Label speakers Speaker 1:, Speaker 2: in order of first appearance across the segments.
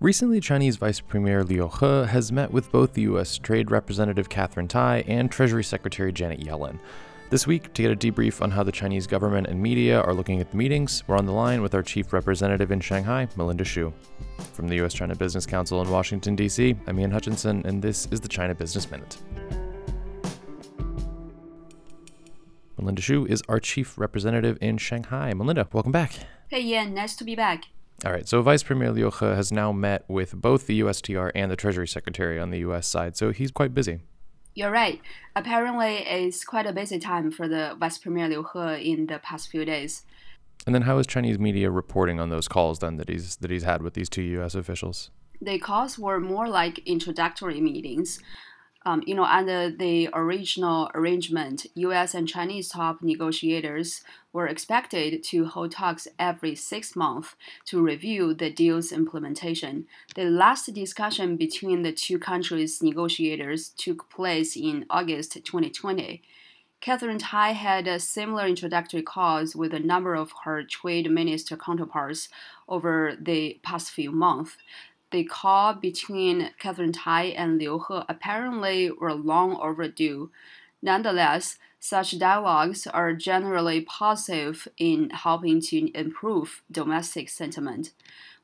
Speaker 1: Recently, Chinese Vice Premier Liu He has met with both the U.S. Trade Representative Katherine Tai and Treasury Secretary Janet Yellen. This week, to get a debrief on how the Chinese government and media are looking at the meetings, we're on the line with our chief representative in Shanghai, Melinda Xu. From the U.S. China Business Council in Washington, D.C., I'm Ian Hutchinson, and this is the China Business Minute. Melinda Xu is our chief representative in Shanghai. Melinda, welcome back.
Speaker 2: Hey, Ian, nice to be back.
Speaker 1: All right, so Vice Premier Liu He has now met with both the USTR and the Treasury Secretary on the U.S. side, so he's quite busy.
Speaker 2: You're right. Apparently, it's quite a busy time for the Vice Premier Liu He in the past few days.
Speaker 1: And then, how is Chinese media reporting on those calls then that he's that he's had with these two U.S. officials?
Speaker 2: The calls were more like introductory meetings. Um, you know, under the original arrangement, U.S. and Chinese top negotiators were expected to hold talks every six months to review the deal's implementation. The last discussion between the two countries' negotiators took place in August 2020. Katherine Tai had a similar introductory calls with a number of her trade minister counterparts over the past few months the call between Katherine Tai and Liu He apparently were long overdue. Nonetheless, such dialogues are generally positive in helping to improve domestic sentiment.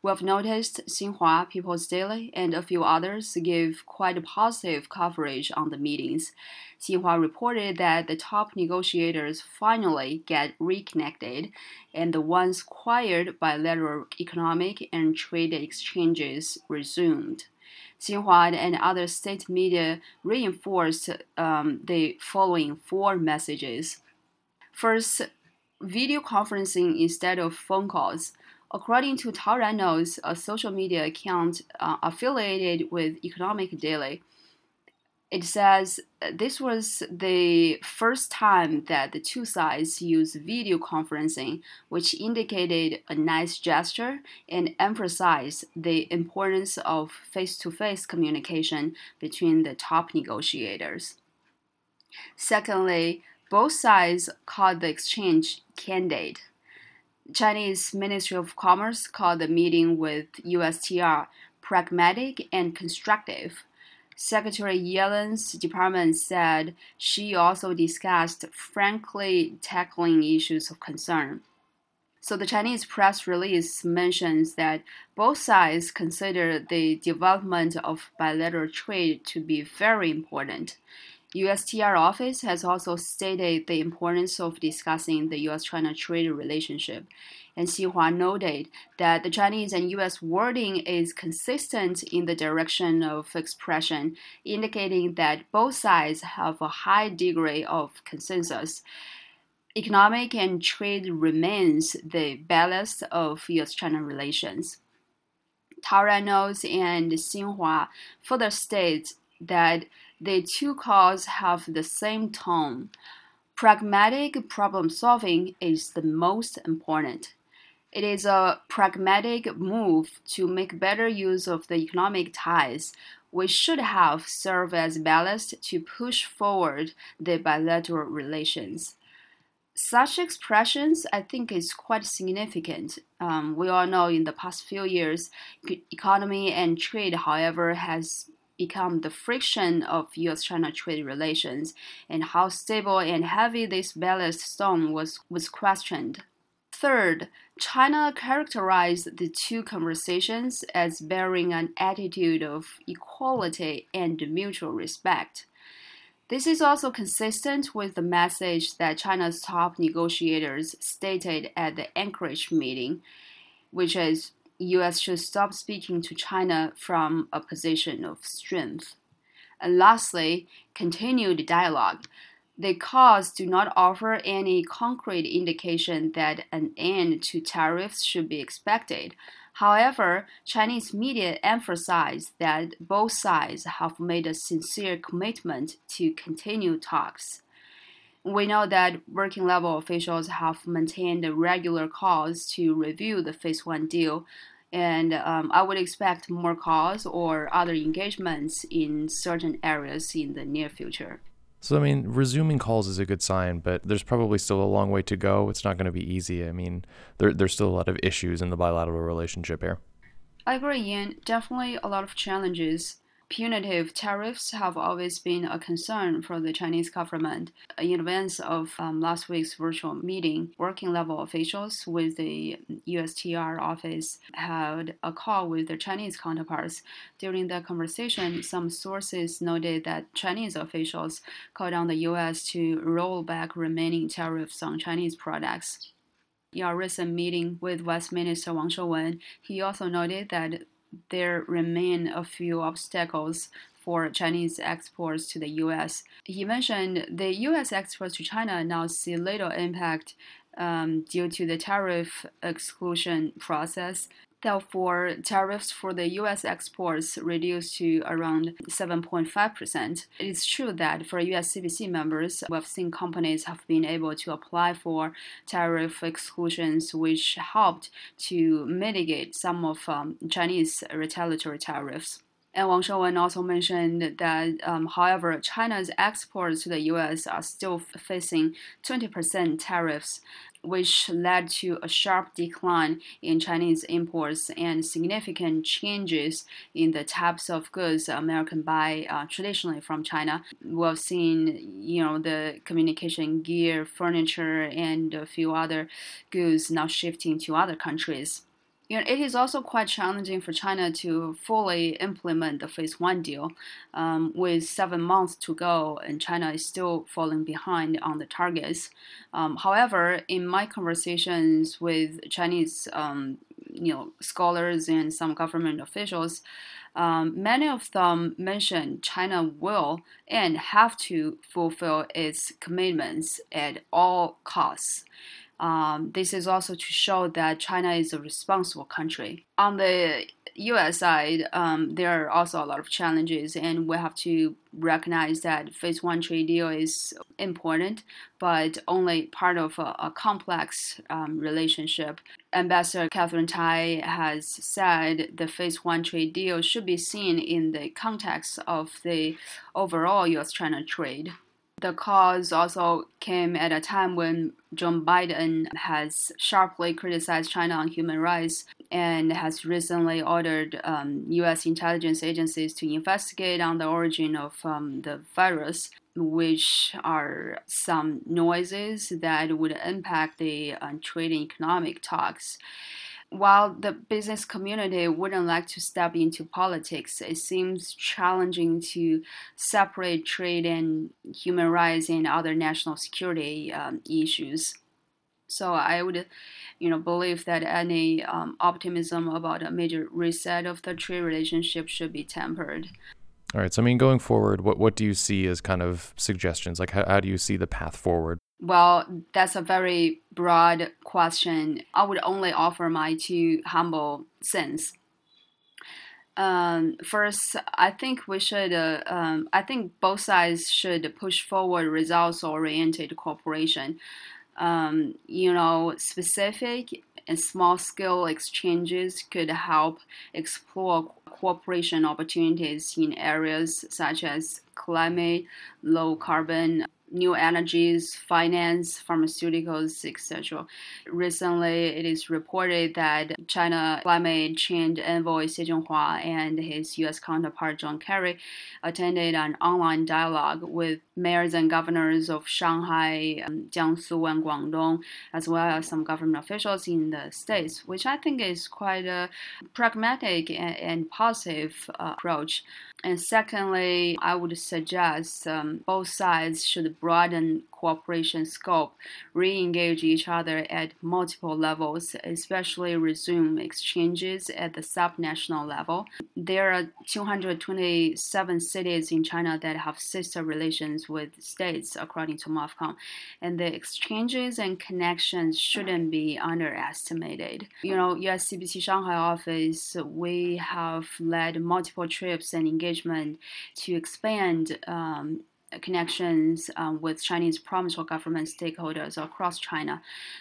Speaker 2: We've noticed Xinhua, People's Daily, and a few others give quite positive coverage on the meetings. Xinhua reported that the top negotiators finally get reconnected, and the once quiet bilateral economic and trade exchanges resumed. Xinhua and other state media reinforced um, the following four messages. First, video conferencing instead of phone calls. According to Taoran Notes, a social media account uh, affiliated with Economic Daily, it says this was the first time that the two sides used video conferencing, which indicated a nice gesture and emphasized the importance of face to face communication between the top negotiators. Secondly, both sides called the exchange candid. Chinese Ministry of Commerce called the meeting with USTR pragmatic and constructive. Secretary Yellen's department said she also discussed frankly tackling issues of concern. So the Chinese press release mentions that both sides consider the development of bilateral trade to be very important USTR office has also stated the importance of discussing the US-China trade relationship, and Xinhua noted that the Chinese and US wording is consistent in the direction of expression, indicating that both sides have a high degree of consensus. Economic and trade remains the ballast of US-China relations. Taoran Notes and Xinhua further states that the two calls have the same tone. Pragmatic problem solving is the most important. It is a pragmatic move to make better use of the economic ties which should have serve as ballast to push forward the bilateral relations. Such expressions, I think, is quite significant. Um, we all know in the past few years, economy and trade, however, has become the friction of US China trade relations, and how stable and heavy this ballast stone was, was questioned. Third, China characterized the two conversations as bearing an attitude of equality and mutual respect. This is also consistent with the message that China's top negotiators stated at the Anchorage meeting, which is US should stop speaking to China from a position of strength. And lastly, continued dialogue. The calls do not offer any concrete indication that an end to tariffs should be expected. However, Chinese media emphasize that both sides have made a sincere commitment to continue talks. We know that working level officials have maintained regular calls to review the Phase 1 deal, and um, I would expect more calls or other engagements in certain areas in the near future.
Speaker 1: So, I mean, resuming calls is a good sign, but there's probably still a long way to go. It's not going to be easy. I mean, there, there's still a lot of issues in the bilateral relationship here.
Speaker 2: I agree, Ian. Definitely a lot of challenges. Punitive tariffs have always been a concern for the Chinese government. In advance of um, last week's virtual meeting, working level officials with the USTR office had a call with their Chinese counterparts. During that conversation, some sources noted that Chinese officials called on the US to roll back remaining tariffs on Chinese products. In a recent meeting with Vice Minister Wang Shouwen, he also noted that there remain a few obstacles for Chinese exports to the US. He mentioned the US exports to China now see little impact um, due to the tariff exclusion process Therefore, tariffs for the US exports reduced to around 7.5%. It is true that for US CBC members, we've seen companies have been able to apply for tariff exclusions, which helped to mitigate some of um, Chinese retaliatory tariffs. And Wang Shouwen also mentioned that, um, however, China's exports to the U.S. are still facing 20% tariffs, which led to a sharp decline in Chinese imports and significant changes in the types of goods American buy uh, traditionally from China. We've seen, you know, the communication gear, furniture, and a few other goods now shifting to other countries you know, it is also quite challenging for China to fully implement the phase one deal. Um, with seven months to go, and China is still falling behind on the targets. Um, however, in my conversations with Chinese, um, you know, scholars and some government officials, um, many of them mention China will and have to fulfill its commitments at all costs. Um, this is also to show that China is a responsible country. On the US side, um, there are also a lot of challenges, and we have to recognize that phase one trade deal is important, but only part of a, a complex um, relationship. Ambassador Katherine Tai has said the phase one trade deal should be seen in the context of the overall US China trade. The cause also came at a time when Joe Biden has sharply criticized China on human rights and has recently ordered um, U.S. intelligence agencies to investigate on the origin of um, the virus, which are some noises that would impact the uh, trade and economic talks. While the business community wouldn't like to step into politics, it seems challenging to separate trade and human rights and other national security um, issues. So I would, you know, believe that any um, optimism about a major reset of the trade relationship should be tempered.
Speaker 1: All right. So I mean, going forward, what what do you see as kind of suggestions? Like, how, how do you see the path forward?
Speaker 2: Well, that's a very broad question. I would only offer my two humble cents. Um, first, I think we should. Uh, um, I think both sides should push forward results-oriented cooperation. Um, you know, specific and small-scale exchanges could help explore cooperation opportunities in areas such as climate, low carbon new energies, finance, pharmaceuticals, etc. Recently, it is reported that China climate change envoy Xie Zhenhua and his U.S. counterpart John Kerry attended an online dialogue with mayors and governors of Shanghai, um, Jiangsu, and Guangdong, as well as some government officials in the states, which I think is quite a pragmatic and, and positive uh, approach. And secondly, I would suggest um, both sides should broaden cooperation scope, re engage each other at multiple levels, especially resume exchanges at the subnational level. There are 227 cities in China that have sister relations with states, according to MOFCOM, and the exchanges and connections shouldn't be underestimated. You know, USCBC Shanghai office, we have led multiple trips and engagement to expand um, connections um, with Chinese provincial government stakeholders across China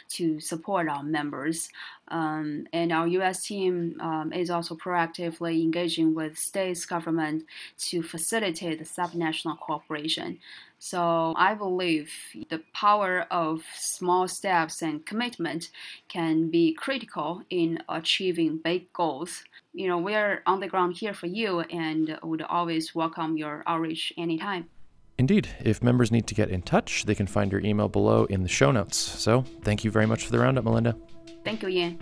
Speaker 2: to support our members. Um, and our U.S. team um, is also proactively engaging with states government to facilitate the subnational cooperation. So I believe the power of small steps and commitment can be critical in achieving big goals. you know, we're on the ground here for you and would always welcome your outreach anytime.
Speaker 1: Indeed. If members need to get in touch, they can find your email below in the show notes. So thank you very much for the roundup, Melinda.
Speaker 2: Thank you, Ian.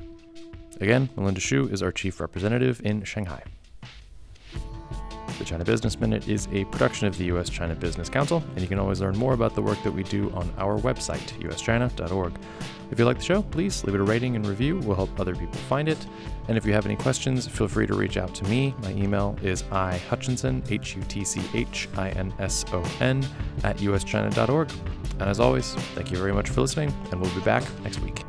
Speaker 1: Again, Melinda Xu is our chief representative in Shanghai. The China Business Minute is a production of the U.S. China Business Council, and you can always learn more about the work that we do on our website, uschina.org. If you like the show, please leave it a rating and review. We'll help other people find it. And if you have any questions, feel free to reach out to me. My email is ihutchinson, H U T C H I N S O N, at uschina.org. And as always, thank you very much for listening, and we'll be back next week.